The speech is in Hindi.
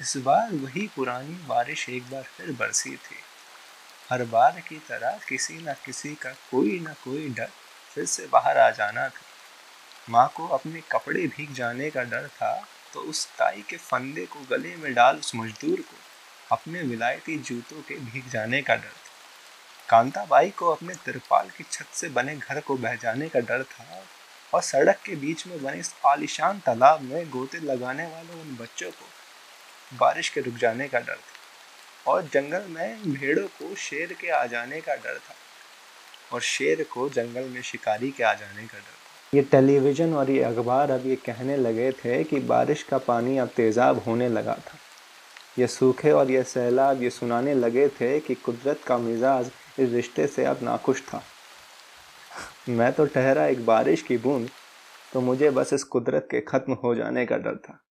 इस बार वही पुरानी बारिश एक बार फिर बरसी थी। हर बार की तरह किसी न किसी का कोई न कोई डर फिर से बाहर आ जाना था। माँ को अपने कपड़े भीग जाने का डर था तो उस ताई के फंदे को गले में डाल उस मजदूर को अपने विलायती जूतों के भीग जाने का डर था। कांताबाई को अपने तिरपाल की छत से बने घर को बह जाने का डर था और सड़क के बीच में बने इस आलिशान तालाब में गोते लगाने वाले उन बच्चों को बारिश के रुक जाने का डर था और जंगल में भेड़ों को शेर के आ जाने का डर था और शेर को जंगल में शिकारी के आ जाने का डर था। ये टेलीविज़न और ये अखबार अब ये कहने लगे थे कि बारिश का पानी अब तेज़ाब होने लगा था। ये सूखे और ये सैलाब ये सुनाने लगे थे कि कुदरत का मिजाज इस रिश्ते से अब नाखुश था। मैं तो ठहरा एक बारिश की बूंद तो मुझे बस इस कुदरत के ख़त्म हो जाने का डर था।